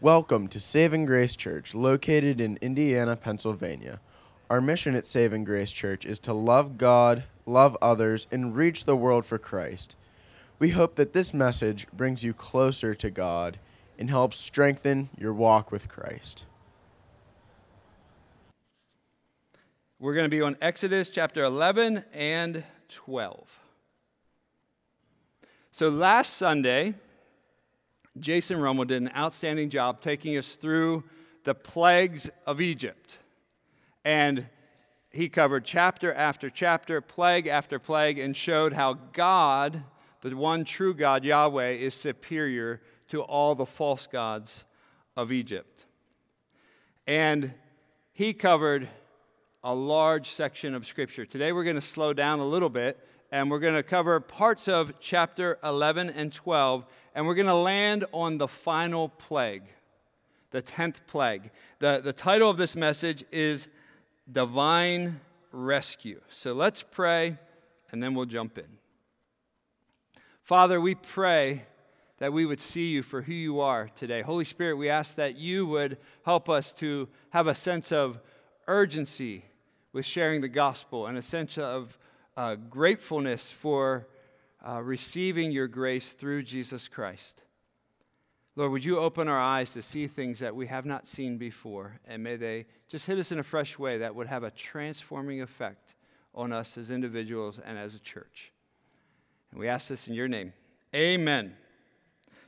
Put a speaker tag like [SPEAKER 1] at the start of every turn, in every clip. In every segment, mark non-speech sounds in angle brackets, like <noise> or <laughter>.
[SPEAKER 1] Welcome to Saving Grace Church, located in Indiana, Pennsylvania. Our mission at Saving Grace Church is to love God, love others, and reach the world for Christ. We hope that this message brings you closer to God and helps strengthen your walk with Christ.
[SPEAKER 2] We're going to be on Exodus chapter 11 and 12. So last Sunday, Jason Rummel did an outstanding job taking us through the plagues of Egypt. And he covered chapter after chapter, plague after plague, and showed how God, the one true God, Yahweh, is superior to all the false gods of Egypt. And he covered a large section of Scripture. Today we're going to slow down a little bit and we're going to cover parts of chapter 11 and 12, and we're going to land on the final plague, the 10th plague. The, the title of this message is Divine Rescue. So let's pray, and then we'll jump in. Father, we pray that we would see you for who you are today. Holy Spirit, we ask that you would help us to have a sense of urgency with sharing the gospel and a sense of uh, gratefulness for uh, receiving your grace through Jesus Christ. Lord, would you open our eyes to see things that we have not seen before? And may they just hit us in a fresh way that would have a transforming effect on us as individuals and as a church. And we ask this in your name. Amen.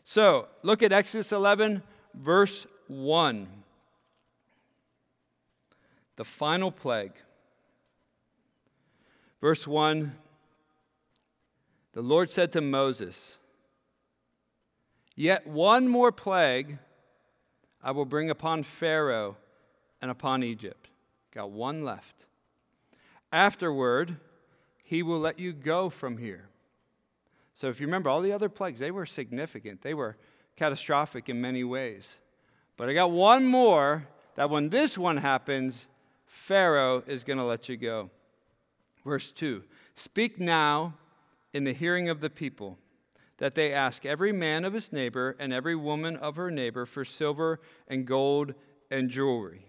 [SPEAKER 2] So, look at Exodus 11, verse 1. The final plague. Verse 1 The Lord said to Moses, Yet one more plague I will bring upon Pharaoh and upon Egypt. Got one left. Afterward, he will let you go from here. So, if you remember, all the other plagues, they were significant. They were catastrophic in many ways. But I got one more that when this one happens, Pharaoh is going to let you go. Verse 2 Speak now in the hearing of the people, that they ask every man of his neighbor and every woman of her neighbor for silver and gold and jewelry.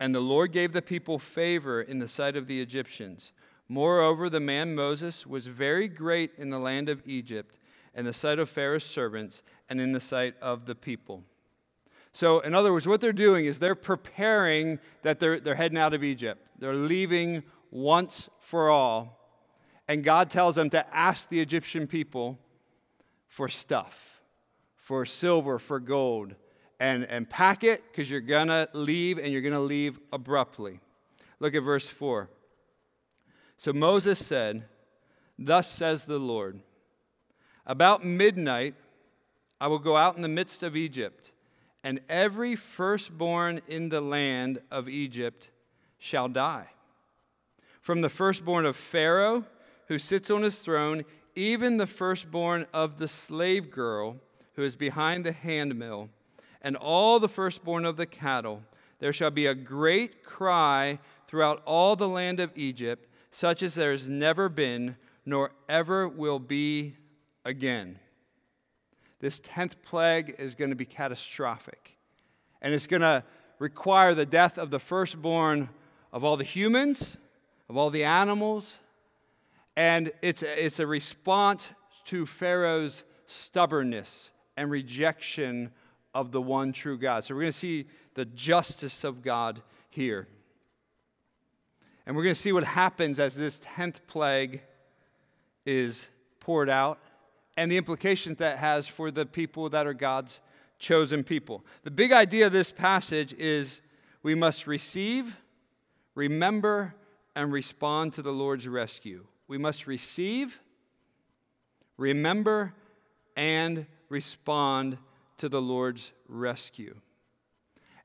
[SPEAKER 2] And the Lord gave the people favor in the sight of the Egyptians. Moreover, the man Moses was very great in the land of Egypt, in the sight of Pharaoh's servants, and in the sight of the people. So, in other words, what they're doing is they're preparing that they're, they're heading out of Egypt. They're leaving once for all. And God tells them to ask the Egyptian people for stuff, for silver, for gold, and, and pack it because you're going to leave and you're going to leave abruptly. Look at verse 4. So Moses said, Thus says the Lord, about midnight I will go out in the midst of Egypt, and every firstborn in the land of Egypt shall die from the firstborn of Pharaoh, who sits on his throne, even the firstborn of the slave girl who is behind the handmill, and all the firstborn of the cattle. There shall be a great cry throughout all the land of Egypt, such as there has never been, nor ever will be again. This tenth plague is going to be catastrophic, and it's going to require the death of the firstborn of all the humans of all the animals. And it's it's a response to Pharaoh's stubbornness and rejection of the one true God. So we're going to see the justice of God here. And we're going to see what happens as this 10th plague is poured out and the implications that has for the people that are God's chosen people. The big idea of this passage is we must receive, remember, and respond to the Lord's rescue. We must receive, remember, and respond to the Lord's rescue.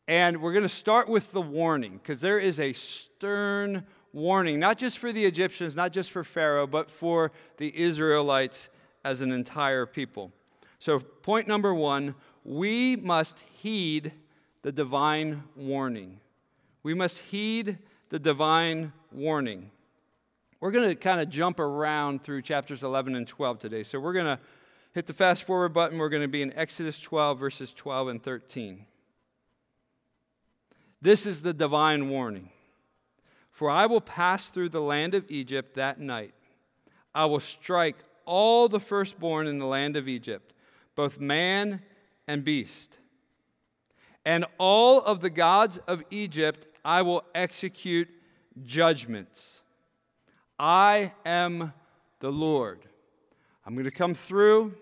[SPEAKER 2] And we're going to start with the warning because there is a stern warning, not just for the Egyptians, not just for Pharaoh, but for the Israelites as an entire people. So, point number one we must heed the divine warning. We must heed the divine warning. We're going to kind of jump around through chapters 11 and 12 today. So we're going to hit the fast forward button. We're going to be in Exodus 12, verses 12 and 13. This is the divine warning. For I will pass through the land of Egypt that night. I will strike all the firstborn in the land of Egypt, both man and beast. And all of the gods of Egypt I will execute judgments. I am the Lord. I'm going to come through.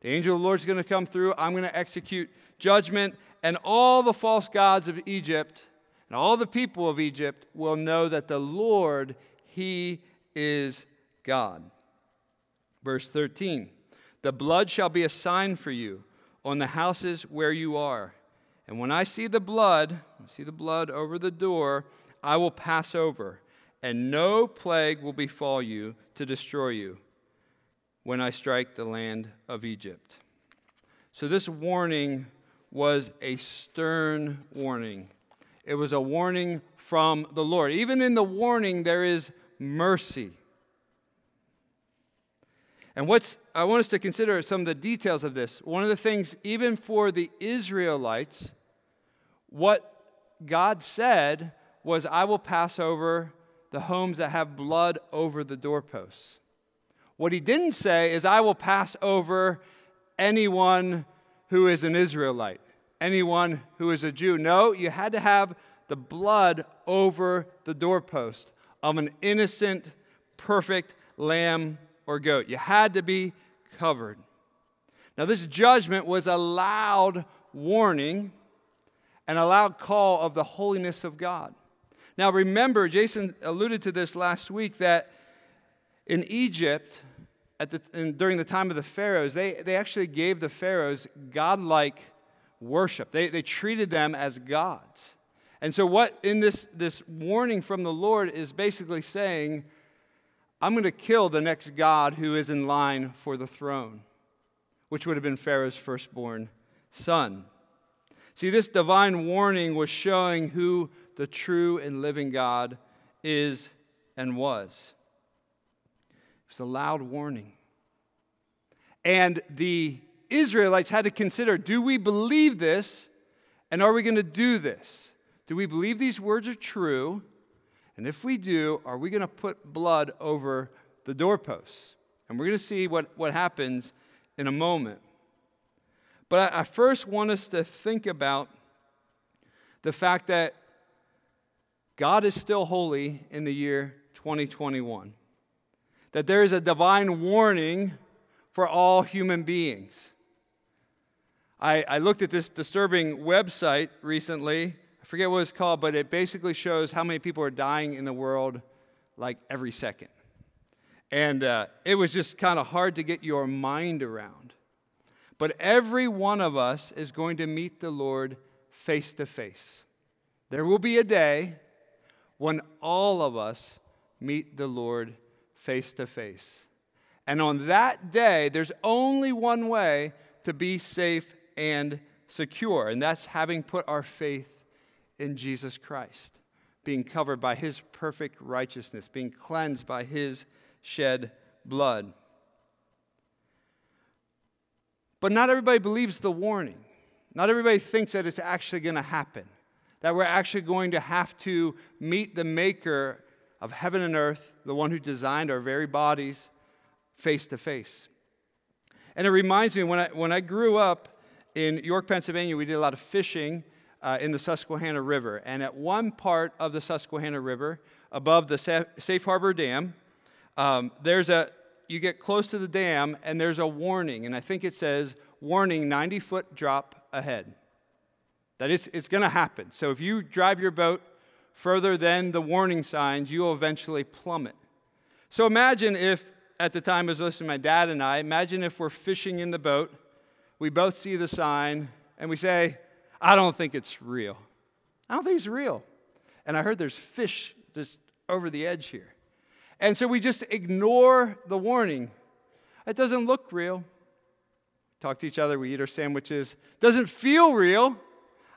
[SPEAKER 2] The angel of the Lord is going to come through. I'm going to execute judgment, and all the false gods of Egypt and all the people of Egypt will know that the Lord, He is God. Verse 13 The blood shall be a sign for you on the houses where you are. And when I see the blood, see the blood over the door, I will pass over, and no plague will befall you to destroy you when I strike the land of Egypt. So, this warning was a stern warning. It was a warning from the Lord. Even in the warning, there is mercy. And what's I want us to consider some of the details of this. One of the things, even for the Israelites, what God said was, I will pass over the homes that have blood over the doorposts. What he didn't say is, I will pass over anyone who is an Israelite, anyone who is a Jew. No, you had to have the blood over the doorpost of an innocent, perfect lamb or goat. You had to be covered. Now, this judgment was a loud warning and a loud call of the holiness of God. Now, remember, Jason alluded to this last week that in Egypt, the, in, during the time of the pharaohs, they, they actually gave the pharaohs godlike worship. They, they treated them as gods. And so, what in this, this warning from the Lord is basically saying, I'm going to kill the next God who is in line for the throne, which would have been Pharaoh's firstborn son. See, this divine warning was showing who the true and living God is and was. It was a loud warning. And the Israelites had to consider do we believe this and are we going to do this? Do we believe these words are true? And if we do, are we going to put blood over the doorposts? And we're going to see what, what happens in a moment. But I, I first want us to think about the fact that God is still holy in the year 2021, that there is a divine warning for all human beings. I, I, looked at this disturbing website recently. I forget what it's called, but it basically shows how many people are dying in the world like every second. And uh, it was just kind of hard to get your mind around. But every one of us is going to meet the Lord face to face. There will be a day when all of us meet the Lord face to face. And on that day, there's only one way to be safe and secure, and that's having put our faith in Jesus Christ, being covered by his perfect righteousness, being cleansed by his shed blood. But not everybody believes the warning. Not everybody thinks that it's actually going to happen, that we're actually going to have to meet the maker of heaven and earth, the one who designed our very bodies, face to face. And it reminds me when I, when I grew up in York, Pennsylvania, we did a lot of fishing uh, in the Susquehanna River. And at one part of the Susquehanna River, above the Safe Harbor Dam, um, there's a, you get close to the dam and there's a warning, and I think it says, warning 90 foot drop ahead. That it's, it's going to happen. So if you drive your boat further than the warning signs, you will eventually plummet. So imagine if, at the time I was listening to my dad and I, imagine if we're fishing in the boat, we both see the sign, and we say, I don't think it's real. I don't think it's real. And I heard there's fish just over the edge here. And so we just ignore the warning. It doesn't look real. Talk to each other, we eat our sandwiches. Doesn't feel real.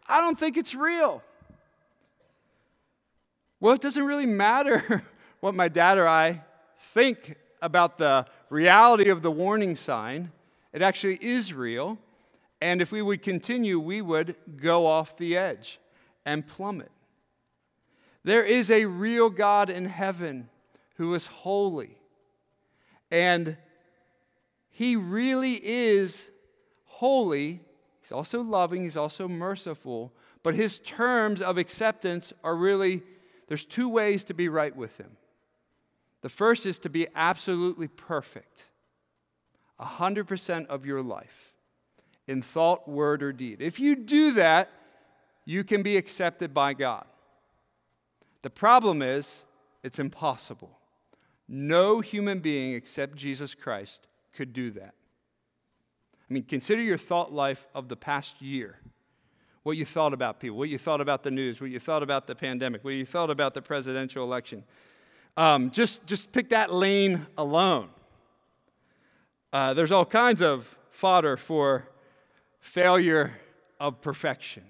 [SPEAKER 2] I don't think it's real. Well, it doesn't really matter <laughs> what my dad or I think about the reality of the warning sign. It actually is real. And if we would continue, we would go off the edge. and plummet. There is a real God in heaven who is holy. And he really is holy. He's also loving, he's also merciful. But his terms of acceptance are really there's two ways to be right with him. The first is to be absolutely perfect, 100% of your life in thought, word, or deed. If you do that, you can be accepted by God. The problem is, it's impossible. No human being except Jesus Christ could do that. I mean, consider your thought life of the past year. What you thought about people, what you thought about the news, what you thought about the pandemic, what you thought about the presidential election. Um, just, just pick that lane alone. Uh, there's all kinds of fodder for failure of perfection.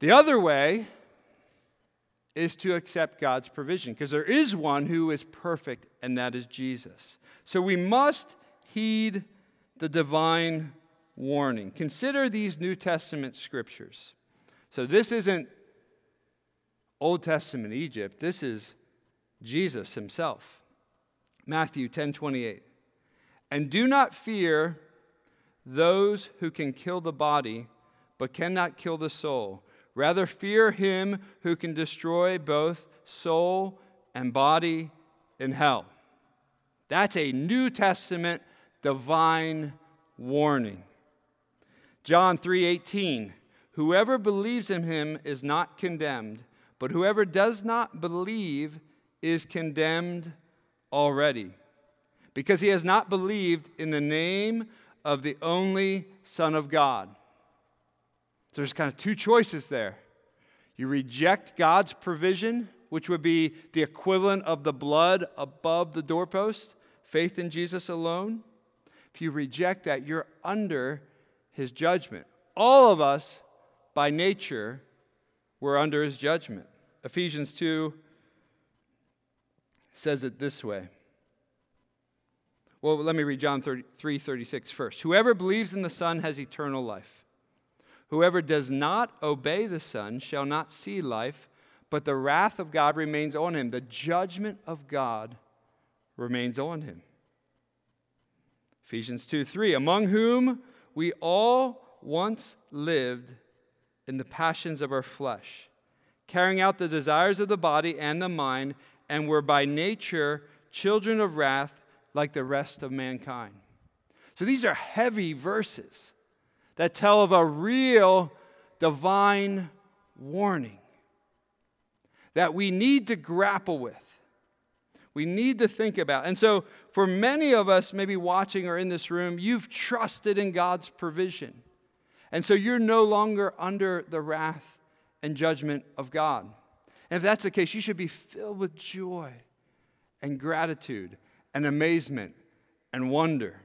[SPEAKER 2] The other way is to accept God's provision because there is one who is perfect, and that is Jesus. So we must heed the divine warning. Consider these New Testament scriptures. So this isn't Old Testament Egypt, this is Jesus himself. Matthew 10 28. And do not fear those who can kill the body, but cannot kill the soul. Rather, fear him who can destroy both soul and body in hell. That's a New Testament divine warning. John 3:18 Whoever believes in him is not condemned, but whoever does not believe is condemned already, because he has not believed in the name of the only Son of God. So there's kind of two choices there. You reject God's provision, which would be the equivalent of the blood above the doorpost, faith in Jesus alone. You reject that, you're under his judgment. All of us, by nature, were under his judgment. Ephesians 2 says it this way. Well, let me read John 3 36 first. Whoever believes in the Son has eternal life. Whoever does not obey the Son shall not see life, but the wrath of God remains on him. The judgment of God remains on him. Ephesians 2 3. Among whom we all once lived in the passions of our flesh, carrying out the desires of the body and the mind, and were by nature children of wrath like the rest of mankind. So these are heavy verses that tell of a real divine warning that we need to grapple with. We need to think about. And so, for many of us, maybe watching or in this room, you've trusted in God's provision. And so, you're no longer under the wrath and judgment of God. And if that's the case, you should be filled with joy and gratitude and amazement and wonder.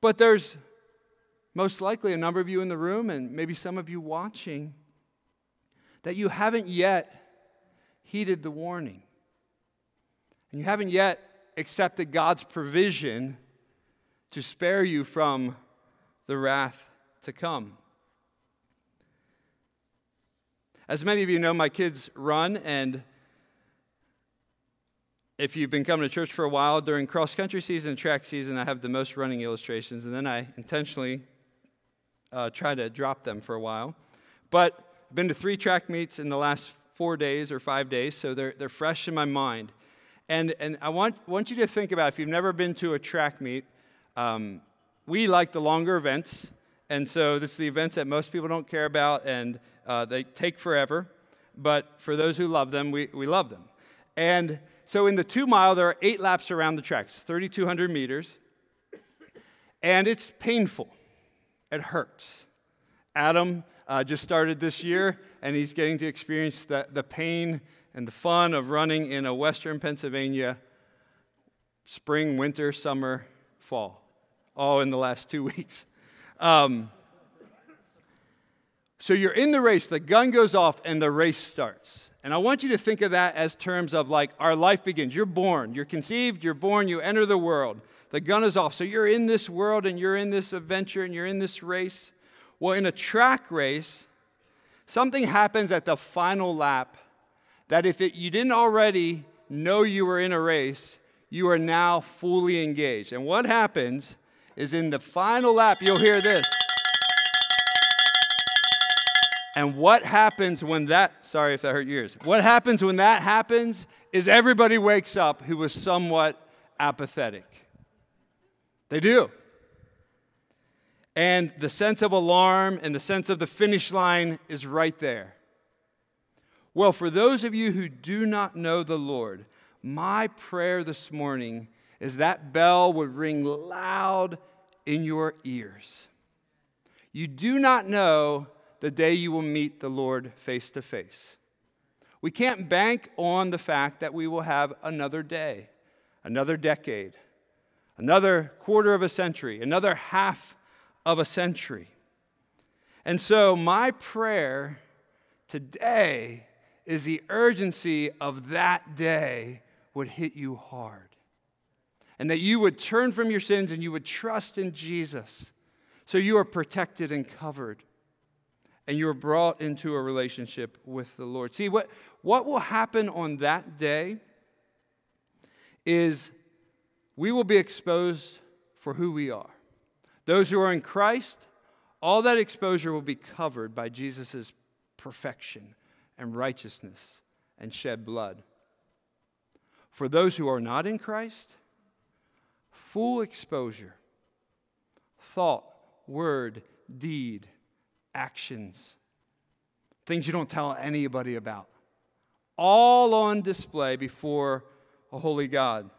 [SPEAKER 2] But there's most likely a number of you in the room, and maybe some of you watching, that you haven't yet heeded the warning. And you haven't yet accepted God's provision to spare you from the wrath to come. As many of you know, my kids run, and if you've been coming to church for a while, during cross country season and track season, I have the most running illustrations, and then I intentionally uh, try to drop them for a while. But I've been to three track meets in the last four days or five days, so they're, they're fresh in my mind. And, and I want, want you to think about if you've never been to a track meet, um, we like the longer events. And so this is the events that most people don't care about and uh, they take forever. But for those who love them, we, we love them. And so in the two mile, there are eight laps around the tracks, 3,200 meters, and it's painful. It hurts. Adam uh, just started this year, and he's getting to experience the, the pain and the fun of running in a western Pennsylvania spring, winter, summer, fall, all in the last two <laughs> weeks. Um, so you're in the race, the gun goes off, and the race starts. And I want you to think of that as terms of like our life begins. You're born, you're conceived, you're born, you enter the world. The gun is off. So you're in this world and you're in this adventure and you're in this race. Well, in a track race, something happens at the final lap that if it, you didn't already know you were in a race, you are now fully engaged. And what happens is in the final lap, you'll hear this. And what happens when that, sorry if that hurt yours, what happens when that happens is everybody wakes up who was somewhat apathetic. They do. And the sense of alarm and the sense of the finish line is right there. Well, for those of you who do not know the Lord, my prayer this morning is that bell would ring loud in your ears. You do not know the day you will meet the Lord face to face. We can't bank on the fact that we will have another day, another decade, another quarter of a century, another half of a century. And so, my prayer today is the urgency of that day would hit you hard. And that you would turn from your sins and you would trust in Jesus. So you are protected and covered. And you are brought into a relationship with the Lord. See, what, what will happen on that day is we will be exposed for who we are. Those who are in Christ, all that exposure will be covered by Jesus' perfection and righteousness and shed blood. For those who are not in Christ, full exposure thought, word, deed, actions, things you don't tell anybody about, all on display before a holy God.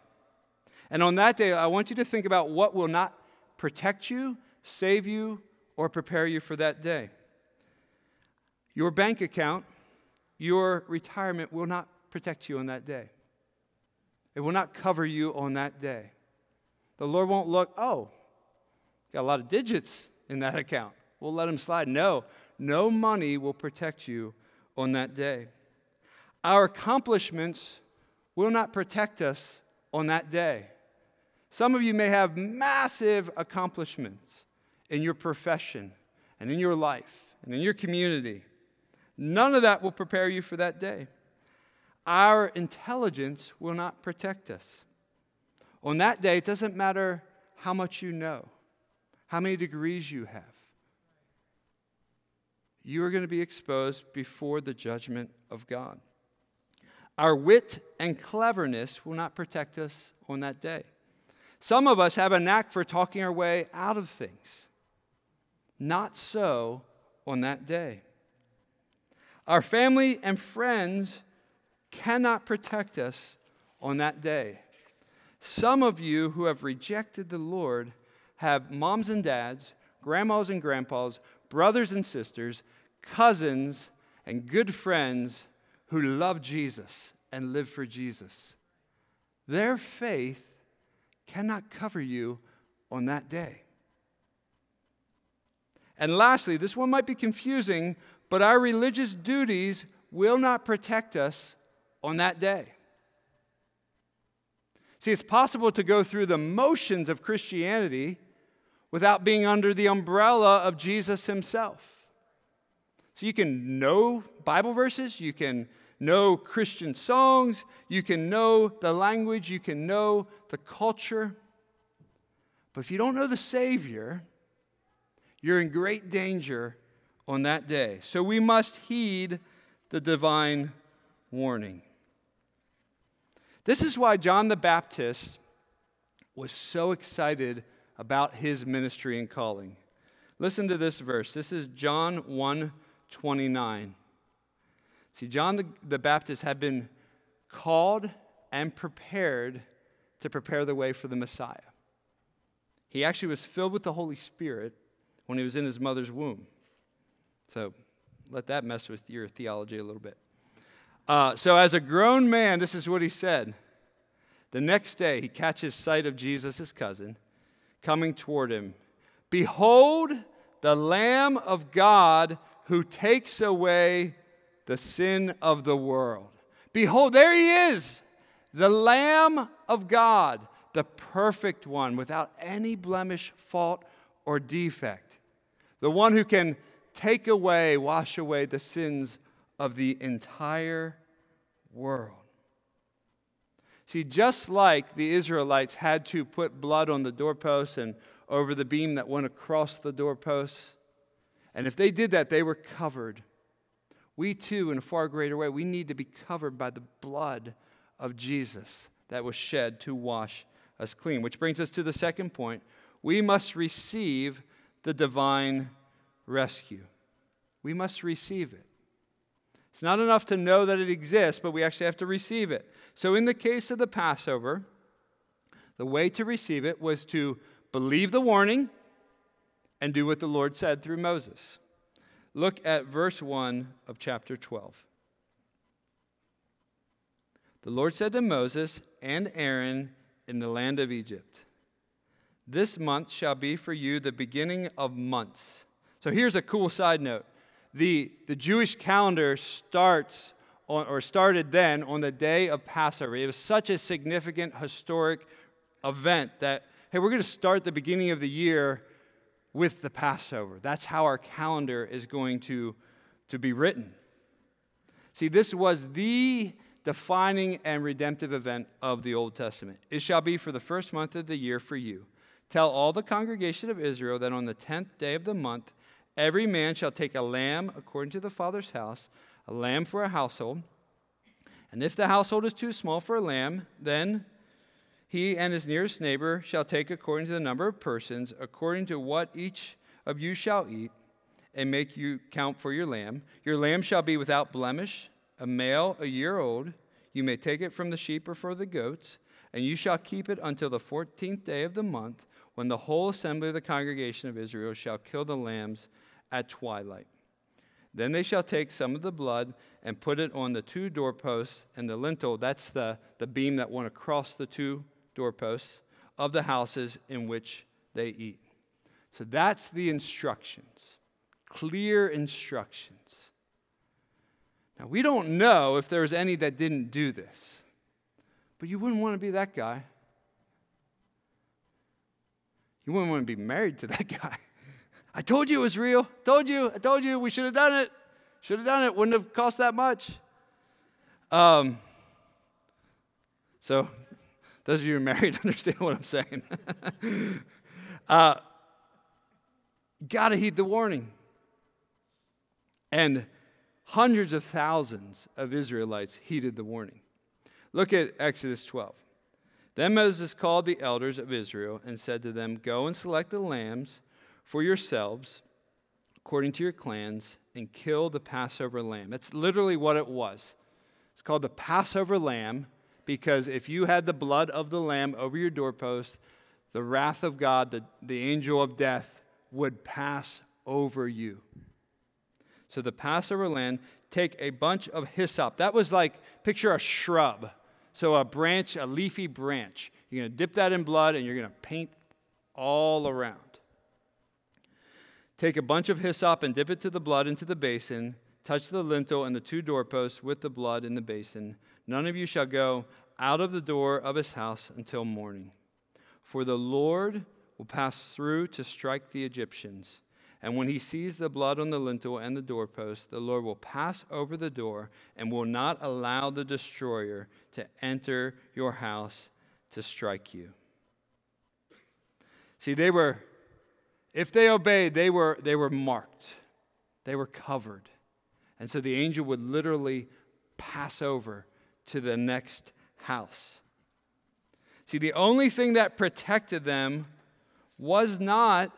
[SPEAKER 2] And on that day, I want you to think about what will not protect you, save you, or prepare you for that day. Your bank account, your retirement will not protect you on that day. It will not cover you on that day. The Lord won't look, oh, got a lot of digits in that account. We'll let him slide. No, no money will protect you on that day. Our accomplishments will not protect us on that day. Some of you may have massive accomplishments in your profession and in your life and in your community. None of that will prepare you for that day. Our intelligence will not protect us. On that day, it doesn't matter how much you know, how many degrees you have. You are going to be exposed before the judgment of God. Our wit and cleverness will not protect us on that day. Some of us have a knack for talking our way out of things. Not so on that day. Our family and friends cannot protect us on that day. Some of you who have rejected the Lord have moms and dads, grandmas and grandpas, brothers and sisters, cousins, and good friends who love Jesus and live for Jesus. Their faith cannot cover you on that day. And lastly, this one might be confusing, but our religious duties will not protect us on that day. See, it's possible to go through the motions of Christianity without being under the umbrella of Jesus himself. So you can know Bible verses, you can know Christian songs, you can know the language, you can know the culture. But if you don't know the Savior, you're in great danger on that day. So we must heed the divine warning. This is why John the Baptist was so excited about his ministry and calling. Listen to this verse. This is John 1 29. See, John the, the Baptist had been called and prepared to prepare the way for the Messiah. He actually was filled with the Holy Spirit when he was in his mother's womb. So let that mess with your theology a little bit. Uh, so, as a grown man, this is what he said. The next day, he catches sight of Jesus, his cousin, coming toward him. Behold, the Lamb of God who takes away the sin of the world. Behold, there he is, the Lamb of God, the perfect one, without any blemish, fault, or defect. the one who can take away, wash away the sins of the entire world. See, just like the Israelites had to put blood on the doorposts and over the beam that went across the doorposts, and if they did that, they were covered. We too, in a far greater way, we need to be covered by the blood of Jesus that was shed to wash us clean. Which brings us to the second point. We must receive the divine rescue. We must receive it. It's not enough to know that it exists, but we actually have to receive it. So, in the case of the Passover, the way to receive it was to believe the warning and do what the Lord said through Moses. Look at verse 1 of chapter 12. The Lord said to Moses and Aaron in the land of Egypt, This month shall be for you the beginning of months. So here's a cool side note the, the Jewish calendar starts on, or started then on the day of Passover. It was such a significant historic event that, hey, we're going to start the beginning of the year with the Passover. That's how our calendar is going to, to be written. See, this was the defining and redemptive event of the Old Testament. It shall be for the first month of the year for you. Tell all the congregation of Israel that on the tenth day of the month, Every man shall take a lamb according to the father's house, a lamb for a household. And if the household is too small for a lamb, then he and his nearest neighbor shall take according to the number of persons, according to what each of you shall eat, and make you count for your lamb. Your lamb shall be without blemish, a male a year old. You may take it from the sheep or for the goats, and you shall keep it until the fourteenth day of the month, when the whole assembly of the congregation of Israel shall kill the lambs at twilight. Then they shall take some of the blood and put it on the two doorposts and the lintel. That's the, the beam that went across the two doorposts of the houses in which they eat. So that's the instructions, clear instructions. Now, we don't know if there's any that didn't do this, but you wouldn't want to be that guy. You wouldn't want to be married to that <laughs> guy. I told you it was real. Told you. I told you we should have done it. Should have done it. Wouldn't have cost that much. Um, so, those of you who are married <laughs> understand what I'm saying. <laughs> uh, Got to heed the warning. And hundreds of thousands of Israelites heeded the warning. Look at Exodus 12. Then Moses called the elders of Israel and said to them, Go and select the lambs for yourselves according to your clans and kill the Passover lamb. That's literally what it was. It's called the Passover lamb because if you had the blood of the lamb over your doorpost, the wrath of God, the, the angel of death, would pass over you. So the Passover lamb, take a bunch of hyssop. That was like, picture a shrub. So a branch, a leafy branch. You're going to dip that in blood and you're going to paint all around. Take a bunch of hyssop and dip it to the blood into the basin. Touch the lintel and the two doorposts with the blood in the basin. None of you shall go out of the door of his house until morning. For the Lord will pass through to strike the Egyptians. And when he sees the blood on the lintel and the doorpost, the Lord will pass over the door and will not allow the destroyer to enter your house to strike you. See, they were if they obeyed, they were, they were marked, they were covered. And so the angel would literally pass over to the next house. See, the only thing that protected them was not,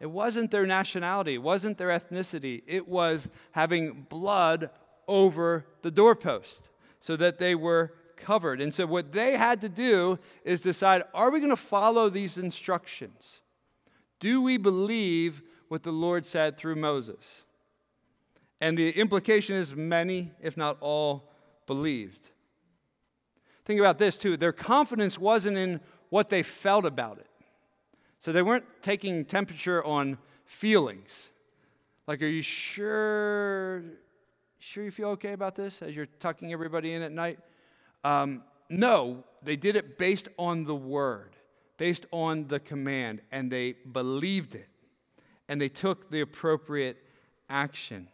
[SPEAKER 2] it wasn't their nationality, it wasn't their ethnicity, it was having blood over the doorpost so that they were covered. And so what they had to do is decide are we going to follow these instructions? Do we believe what the Lord said through Moses? And the implication is many, if not all, believed. Think about this too. Their confidence wasn't in what they felt about it. So they weren't taking temperature on feelings. Like, are you sure, sure you feel okay about this as you're tucking everybody in at night? Um, no, they did it based on the word based on the command, and they believed it. and they took the appropriate action.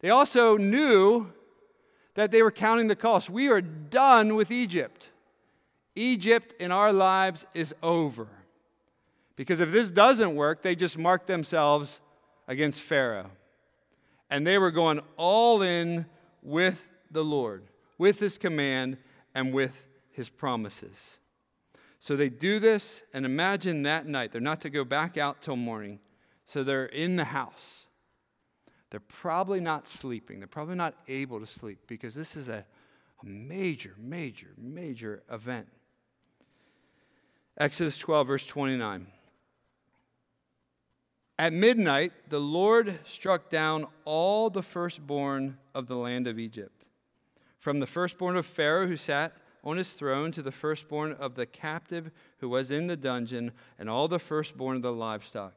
[SPEAKER 2] They also knew that they were counting the cost. We are done with Egypt. Egypt in our lives is over. Because if this doesn't work, they just mark themselves against Pharaoh. And they were going all in with the Lord, with his command, and with his promises. So they do this, and imagine that night. They're not to go back out till morning. So they're in the house. They're probably not sleeping. They're probably not able to sleep because this is a, a major, major, major event. Exodus 12, verse 29. At midnight, the Lord struck down all the firstborn of the land of Egypt, from the firstborn of Pharaoh who sat on his throne to the firstborn of the captive who was in the dungeon, and all the firstborn of the livestock.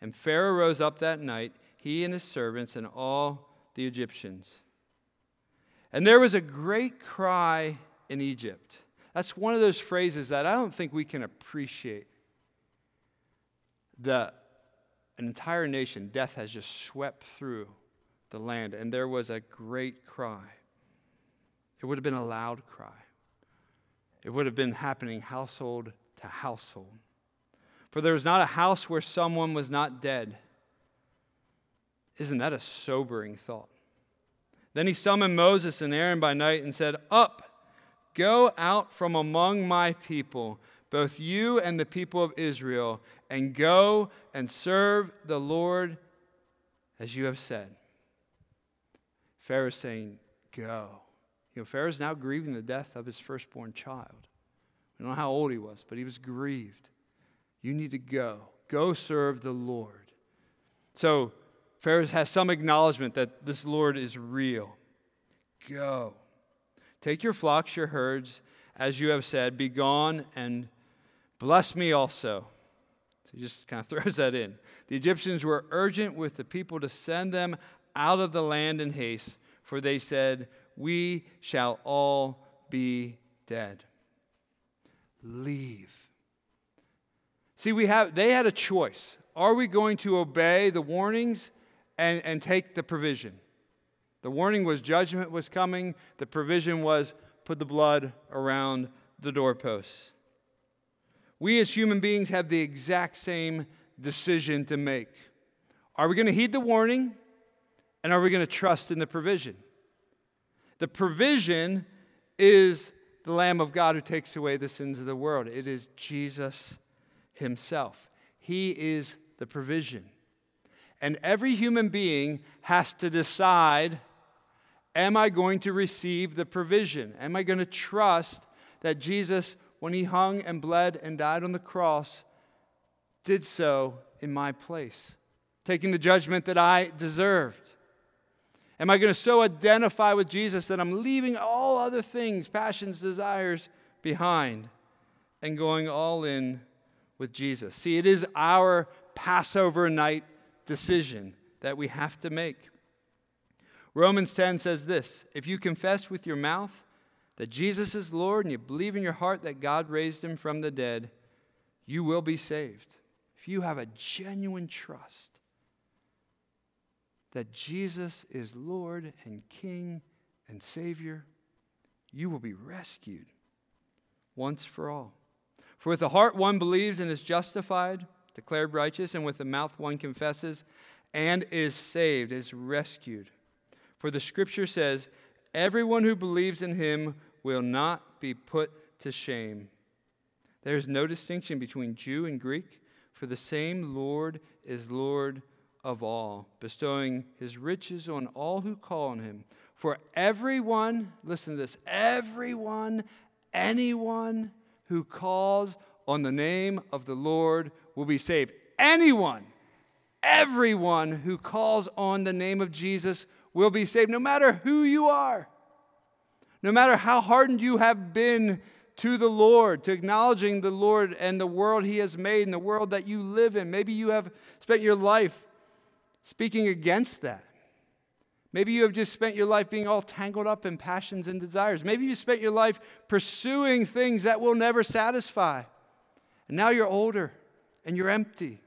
[SPEAKER 2] And Pharaoh rose up that night, he and his servants, and all the Egyptians. And there was a great cry in Egypt. That's one of those phrases that I don't think we can appreciate. The, an entire nation, death has just swept through the land, and there was a great cry. It would have been a loud cry. It would have been happening household to household. For there was not a house where someone was not dead. Isn't that a sobering thought? Then he summoned Moses and Aaron by night and said, Up, go out from among my people, both you and the people of Israel, and go and serve the Lord as you have said. Pharaoh saying, Go. You know, Pharaoh's now grieving the death of his firstborn child. I don't know how old he was, but he was grieved. You need to go. Go serve the Lord. So Pharaoh has some acknowledgement that this Lord is real. Go. Take your flocks, your herds, as you have said, be gone and bless me also. So he just kind of <laughs> throws that in. The Egyptians were urgent with the people to send them out of the land in haste, for they said, We shall all be dead. Leave. See, we have, they had a choice. Are we going to obey the warnings and, and take the provision? The warning was judgment was coming, the provision was put the blood around the doorposts. We as human beings have the exact same decision to make. Are we going to heed the warning and are we going to trust in the provision? The provision is the Lamb of God who takes away the sins of the world. It is Jesus Himself. He is the provision. And every human being has to decide am I going to receive the provision? Am I going to trust that Jesus, when He hung and bled and died on the cross, did so in my place, taking the judgment that I deserved? Am I going to so identify with Jesus that I'm leaving all other things, passions, desires behind and going all in with Jesus? See, it is our Passover night decision that we have to make. Romans 10 says this If you confess with your mouth that Jesus is Lord and you believe in your heart that God raised him from the dead, you will be saved. If you have a genuine trust that Jesus is Lord and King and Savior, you will be rescued once for all. For with the heart one believes and is justified, declared righteous, and with the mouth one confesses and is saved, is rescued. For the scripture says, Everyone who believes in him will not be put to shame. There is no distinction between Jew and Greek, for the same Lord is Lord of all, bestowing his riches on all who call on him. For everyone, listen to this, everyone, anyone who calls on the name of the Lord will be saved. Anyone, everyone who calls on the name of Jesus will be saved, no matter who you are, no matter how hardened you have been to the Lord, to acknowledging the Lord and the world He has made and the world that you live in. Maybe you have spent your life speaking against that. Maybe you have just spent your life being all tangled up in passions and desires. Maybe you spent your life pursuing things that will never satisfy. And now you're older and you're empty.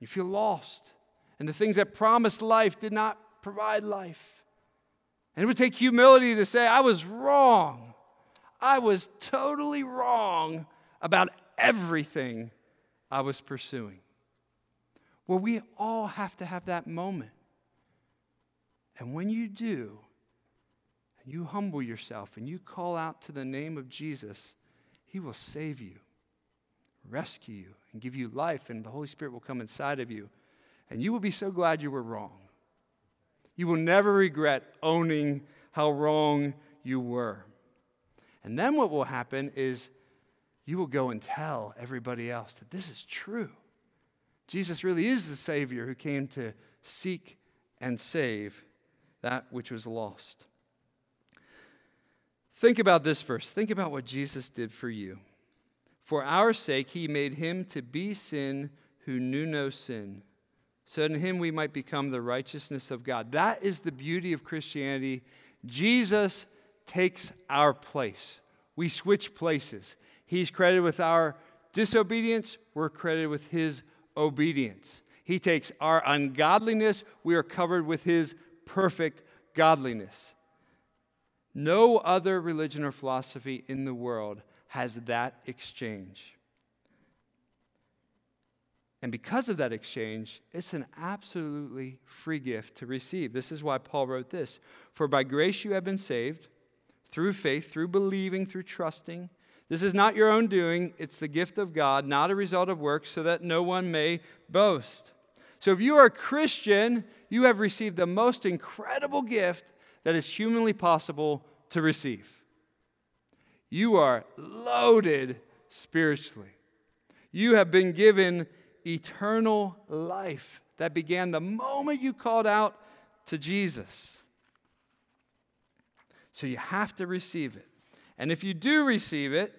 [SPEAKER 2] You feel lost. And the things that promised life did not provide life. And it would take humility to say, I was wrong. I was totally wrong about everything I was pursuing. Well, we all have to have that moment. And when you do, you humble yourself and you call out to the name of Jesus, He will save you, rescue you, and give you life, and the Holy Spirit will come inside of you. And you will be so glad you were wrong. You will never regret owning how wrong you were. And then what will happen is you will go and tell everybody else that this is true. Jesus really is the Savior who came to seek and save that which was lost. Think about this verse. Think about what Jesus did for you. For our sake, he made him to be sin who knew no sin, so in him we might become the righteousness of God. That is the beauty of Christianity. Jesus takes our place. We switch places. He's credited with our disobedience, we're credited with his obedience. He takes our ungodliness, we are covered with his perfect godliness. No other religion or philosophy in the world has that exchange. And because of that exchange, it's an absolutely free gift to receive. This is why Paul wrote this For by grace you have been saved, through faith, through believing, through trusting. This is not your own doing, it's the gift of God, not a result of works, so that no one may boast. So if you are a Christian, you have received the most incredible gift that is humanly possible to receive. You are loaded spiritually. You have been given eternal life that began the moment you called out to Jesus. So you have to receive it. And if you do receive it,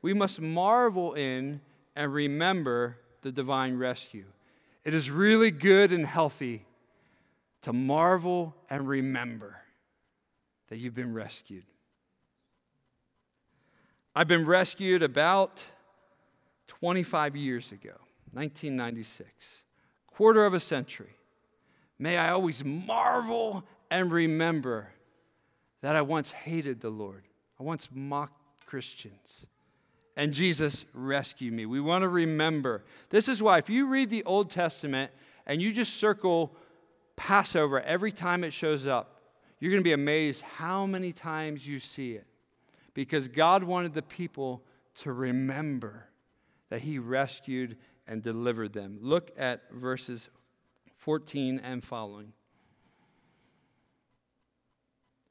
[SPEAKER 2] we must marvel in and remember the divine rescue. It is really good and healthy to marvel and remember that you've been rescued. I've been rescued about 25 years ago, 1996, quarter of a century. May I always marvel and remember that I once hated the Lord. I once mocked Christians and Jesus rescued me. We want to remember. This is why, if you read the Old Testament and you just circle Passover every time it shows up, you're going to be amazed how many times you see it. Because God wanted the people to remember that He rescued and delivered them. Look at verses 14 and following.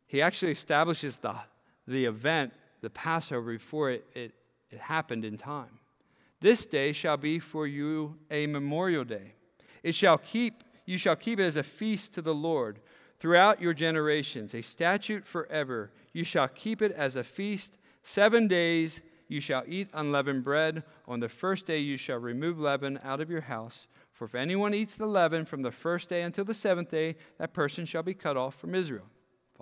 [SPEAKER 2] He actually establishes the, the event, the Passover, before it, it it happened in time. This day shall be for you a memorial day. It shall keep you shall keep it as a feast to the Lord throughout your generations, a statute forever. You shall keep it as a feast 7 days you shall eat unleavened bread. On the first day you shall remove leaven out of your house. For if anyone eats the leaven from the first day until the seventh day, that person shall be cut off from Israel.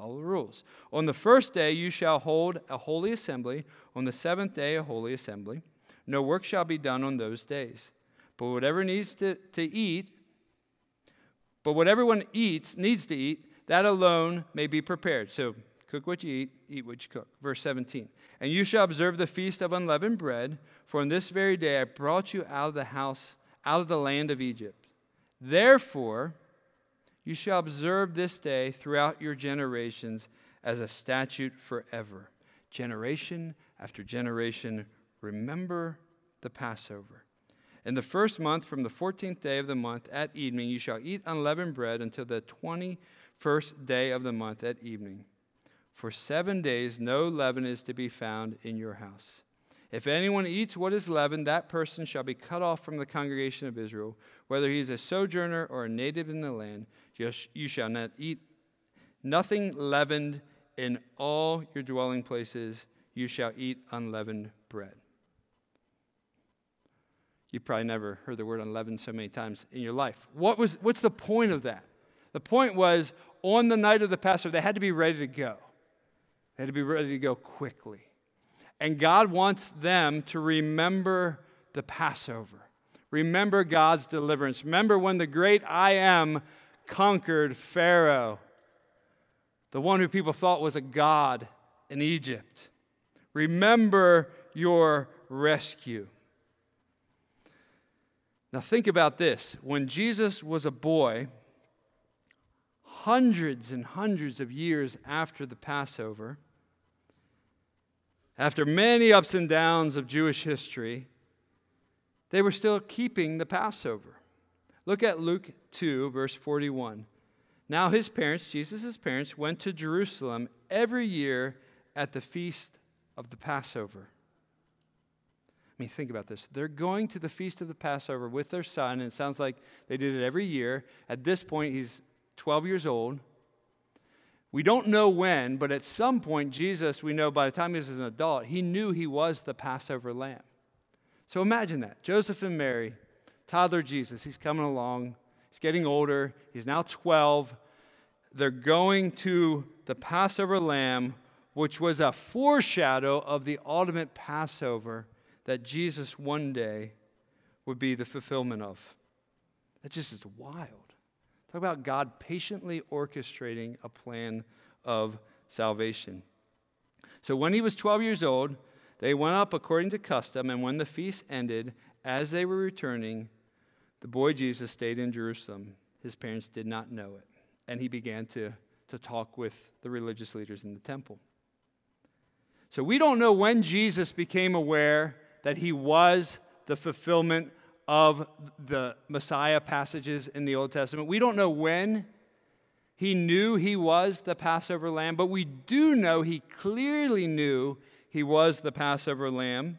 [SPEAKER 2] Follow the rules. On the first day you shall hold a holy assembly. On the seventh day, a holy assembly. No work shall be done on those days. But whatever needs to, to eat, but what everyone eats, needs to eat, that alone may be prepared. So cook what you eat, eat what you cook. Verse 17. And you shall observe the feast of unleavened bread, for on this very day I brought you out of the house, out of the land of Egypt. Therefore, you shall observe this day throughout your generations as a statute forever. Generation after generation, remember the Passover. In the first month, from the 14th day of the month at evening, you shall eat unleavened bread until the 21st day of the month at evening. For seven days, no leaven is to be found in your house. If anyone eats what is leavened, that person shall be cut off from the congregation of Israel, whether he is a sojourner or a native in the land. You shall not eat nothing leavened in all your dwelling places. You shall eat unleavened bread. You probably never heard the word unleavened so many times in your life. What was, what's the point of that? The point was on the night of the Passover, they had to be ready to go. They had to be ready to go quickly. And God wants them to remember the Passover. Remember God's deliverance. Remember when the great I am conquered Pharaoh, the one who people thought was a god in Egypt. Remember your rescue. Now, think about this. When Jesus was a boy, hundreds and hundreds of years after the Passover, after many ups and downs of Jewish history, they were still keeping the Passover. Look at Luke 2, verse 41. Now, his parents, Jesus' parents, went to Jerusalem every year at the feast of the Passover. I mean, think about this. They're going to the feast of the Passover with their son, and it sounds like they did it every year. At this point, he's 12 years old. We don't know when, but at some point, Jesus, we know by the time he was an adult, he knew he was the Passover lamb. So imagine that. Joseph and Mary, toddler Jesus, he's coming along. He's getting older. He's now 12. They're going to the Passover lamb, which was a foreshadow of the ultimate Passover that Jesus one day would be the fulfillment of. That just is wild. Talk about God patiently orchestrating a plan of salvation. So when he was 12 years old, they went up according to custom, and when the feast ended, as they were returning, the boy Jesus stayed in Jerusalem. His parents did not know it, and he began to, to talk with the religious leaders in the temple. So we don't know when Jesus became aware that he was the fulfillment of the Messiah passages in the Old Testament. We don't know when he knew he was the Passover lamb, but we do know he clearly knew he was the Passover lamb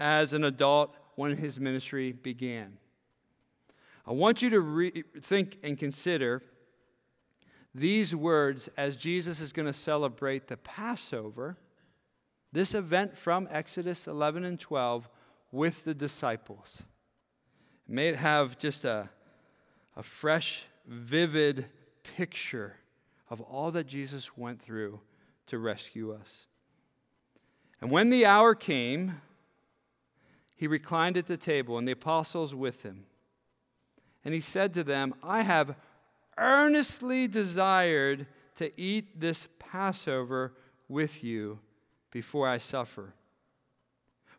[SPEAKER 2] as an adult when his ministry began. I want you to re- think and consider these words as Jesus is going to celebrate the Passover, this event from Exodus 11 and 12, with the disciples. May it have just a, a fresh, vivid picture of all that Jesus went through to rescue us. And when the hour came, he reclined at the table, and the apostles with him. And he said to them, I have earnestly desired to eat this Passover with you before I suffer.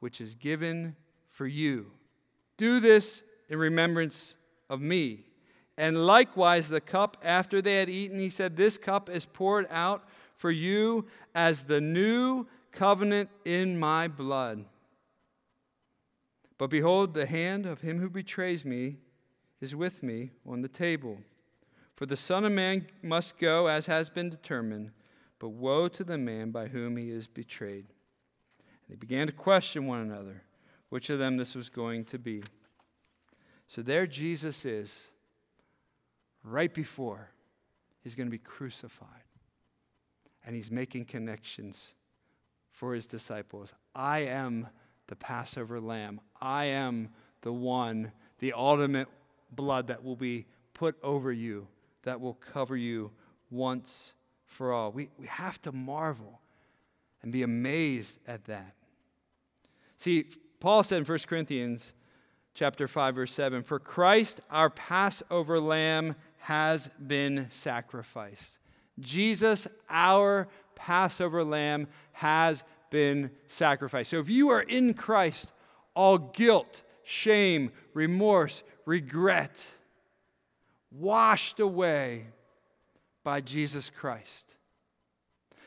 [SPEAKER 2] which is given for you. Do this in remembrance of me. And likewise, the cup after they had eaten, he said, This cup is poured out for you as the new covenant in my blood. But behold, the hand of him who betrays me is with me on the table. For the Son of Man must go as has been determined, but woe to the man by whom he is betrayed. They began to question one another which of them this was going to be. So there Jesus is, right before he's going to be crucified and he's making connections for his disciples. I am the Passover lamb. I am the one, the ultimate blood that will be put over you, that will cover you once for all. We, we have to marvel and be amazed at that. See, Paul said in 1 Corinthians chapter 5 verse 7, "For Christ our Passover lamb has been sacrificed." Jesus, our Passover lamb, has been sacrificed. So if you are in Christ, all guilt, shame, remorse, regret, washed away by Jesus Christ.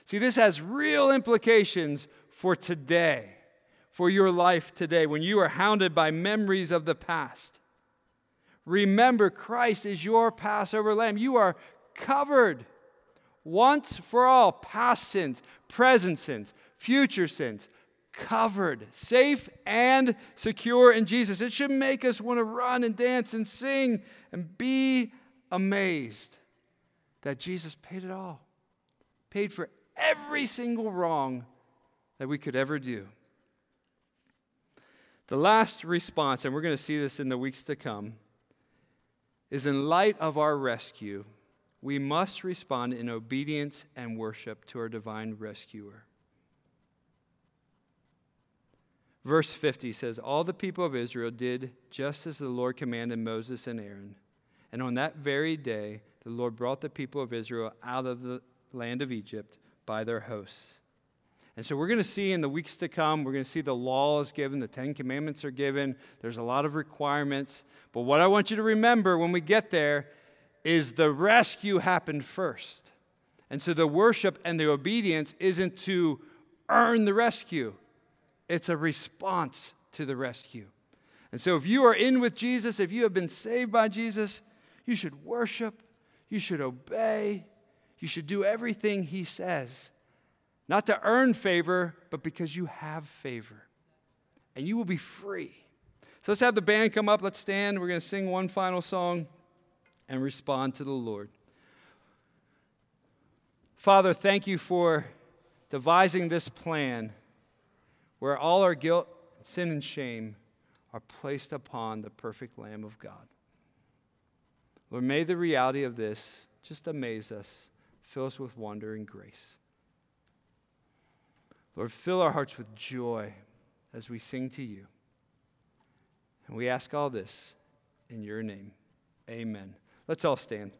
[SPEAKER 2] See, this has real implications for today, for your life today, when you are hounded by memories of the past. Remember, Christ is your Passover lamb. You are covered once for all past sins, present sins, future sins, covered, safe and secure in Jesus. It should make us want to run and dance and sing and be amazed that Jesus paid it all, paid for every single wrong that we could ever do. The last response, and we're going to see this in the weeks to come, is in light of our rescue, we must respond in obedience and worship to our divine rescuer. Verse 50 says, All the people of Israel did just as the Lord commanded Moses and Aaron. And on that very day, the Lord brought the people of Israel out of the land of Egypt by their hosts. And so we're going to see in the weeks to come, we're going to see the law is given, the Ten Commandments are given. There's a lot of requirements. But what I want you to remember when we get there is the rescue happened first. And so the worship and the obedience isn't to earn the rescue, it's a response to the rescue. And so if you are in with Jesus, if you have been saved by Jesus, you should worship, you should obey, you should do everything he says. Not to earn favor, but because you have favor. And you will be free. So let's have the band come up. Let's stand. We're going to sing one final song and respond to the Lord. Father, thank you for devising this plan where all our guilt, sin, and shame are placed upon the perfect Lamb of God. Lord, may the reality of this just amaze us, fill us with wonder and grace. Lord, fill our hearts with joy as we sing to you. And we ask all this in your name. Amen. Let's all stand.